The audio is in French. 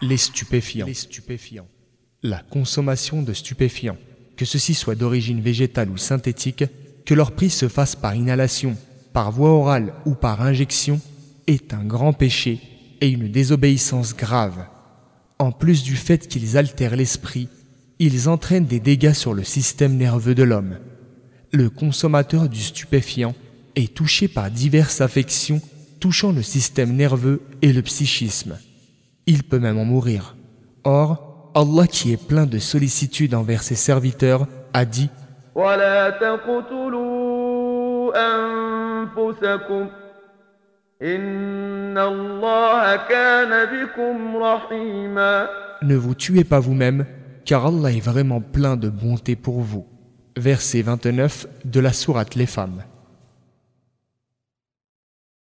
Les stupéfiants. La consommation de stupéfiants, que ceci soit d'origine végétale ou synthétique, que leur prise se fasse par inhalation, par voie orale ou par injection, est un grand péché et une désobéissance grave. En plus du fait qu'ils altèrent l'esprit, ils entraînent des dégâts sur le système nerveux de l'homme. Le consommateur du stupéfiant est touché par diverses affections touchant le système nerveux et le psychisme. Il peut même en mourir. Or, Allah qui est plein de sollicitude envers ses serviteurs a dit Ne vous tuez pas vous-même, car Allah est vraiment plein de bonté pour vous. Verset 29 de la sourate Les femmes.